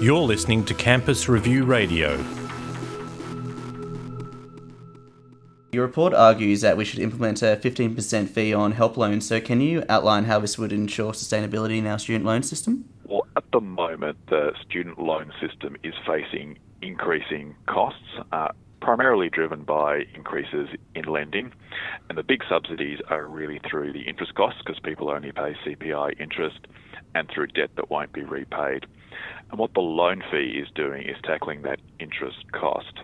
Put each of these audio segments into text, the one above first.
You're listening to Campus Review Radio. Your report argues that we should implement a 15% fee on help loans. So, can you outline how this would ensure sustainability in our student loan system? Well, at the moment, the student loan system is facing increasing costs, uh, primarily driven by increases in lending. And the big subsidies are really through the interest costs because people only pay CPI interest and through debt that won't be repaid. And what the loan fee is doing is tackling that interest cost.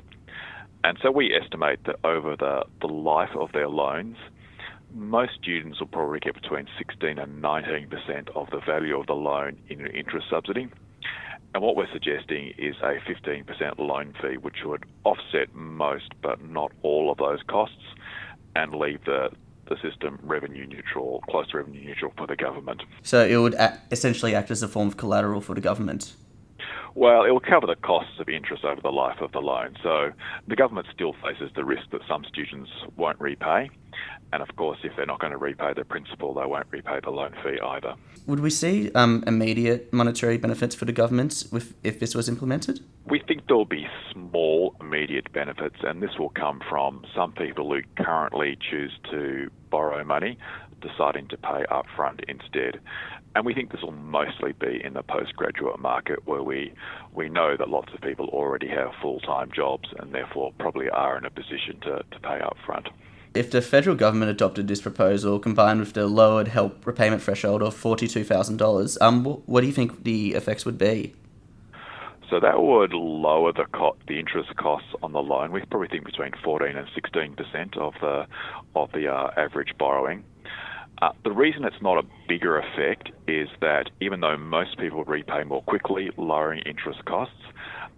And so we estimate that over the, the life of their loans, most students will probably get between 16 and 19% of the value of the loan in interest subsidy. And what we're suggesting is a 15% loan fee, which would offset most but not all of those costs and leave the, the system revenue neutral, close to revenue neutral for the government. So, it would essentially act as a form of collateral for the government? Well, it will cover the costs of interest over the life of the loan. So the government still faces the risk that some students won't repay. And of course, if they're not going to repay the principal, they won't repay the loan fee either. Would we see um, immediate monetary benefits for the government if, if this was implemented? We think there'll be small immediate benefits, and this will come from some people who currently choose to borrow money deciding to pay upfront instead. And we think this will mostly be in the postgraduate market where we, we know that lots of people already have full time jobs and therefore probably are in a position to, to pay upfront. If the federal government adopted this proposal combined with the lowered help repayment threshold of $42,000, um, what do you think the effects would be? So that would lower the co- the interest costs on the loan. We probably think between 14 and 16 percent of the of the uh, average borrowing. Uh, the reason it's not a bigger effect is that even though most people repay more quickly, lowering interest costs,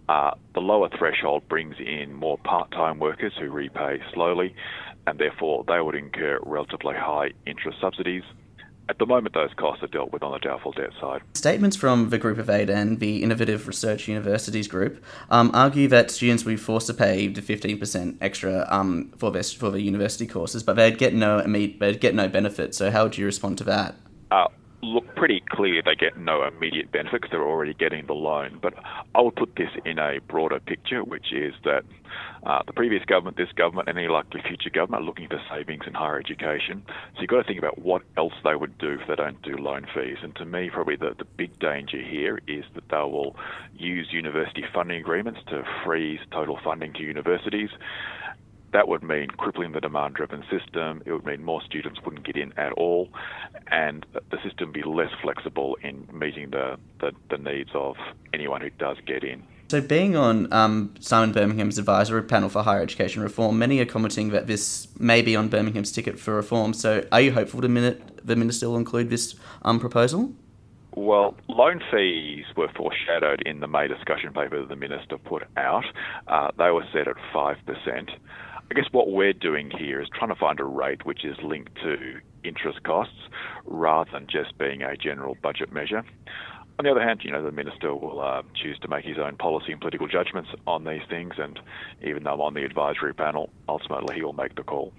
uh, the lower threshold brings in more part time workers who repay slowly, and therefore they would incur relatively high interest subsidies. At the moment, those costs are dealt with on the doubtful debt side. Statements from the Group of Eight and the Innovative Research Universities Group um, argue that students will be forced to pay the 15% extra um, for, their, for the university courses, but they'd get no they'd get no benefit. So, how would you respond to that? Uh, look pretty clear they get no immediate benefit because they're already getting the loan. But I would put this in a broader picture, which is that uh, the previous government, this government, and any likely future government are looking for savings in higher education. So you've got to think about what else they would do if they don't do loan fees. And to me, probably the, the big danger here is that they will use university funding agreements to freeze total funding to universities that would mean crippling the demand driven system. It would mean more students wouldn't get in at all, and the system would be less flexible in meeting the, the, the needs of anyone who does get in. So, being on um, Simon Birmingham's advisory panel for higher education reform, many are commenting that this may be on Birmingham's ticket for reform. So, are you hopeful the, minute, the minister will include this um, proposal? Well, loan fees were foreshadowed in the May discussion paper that the minister put out. Uh, they were set at 5%. I guess what we're doing here is trying to find a rate which is linked to interest costs rather than just being a general budget measure. On the other hand, you know, the minister will uh, choose to make his own policy and political judgments on these things, and even though I'm on the advisory panel, ultimately he will make the call.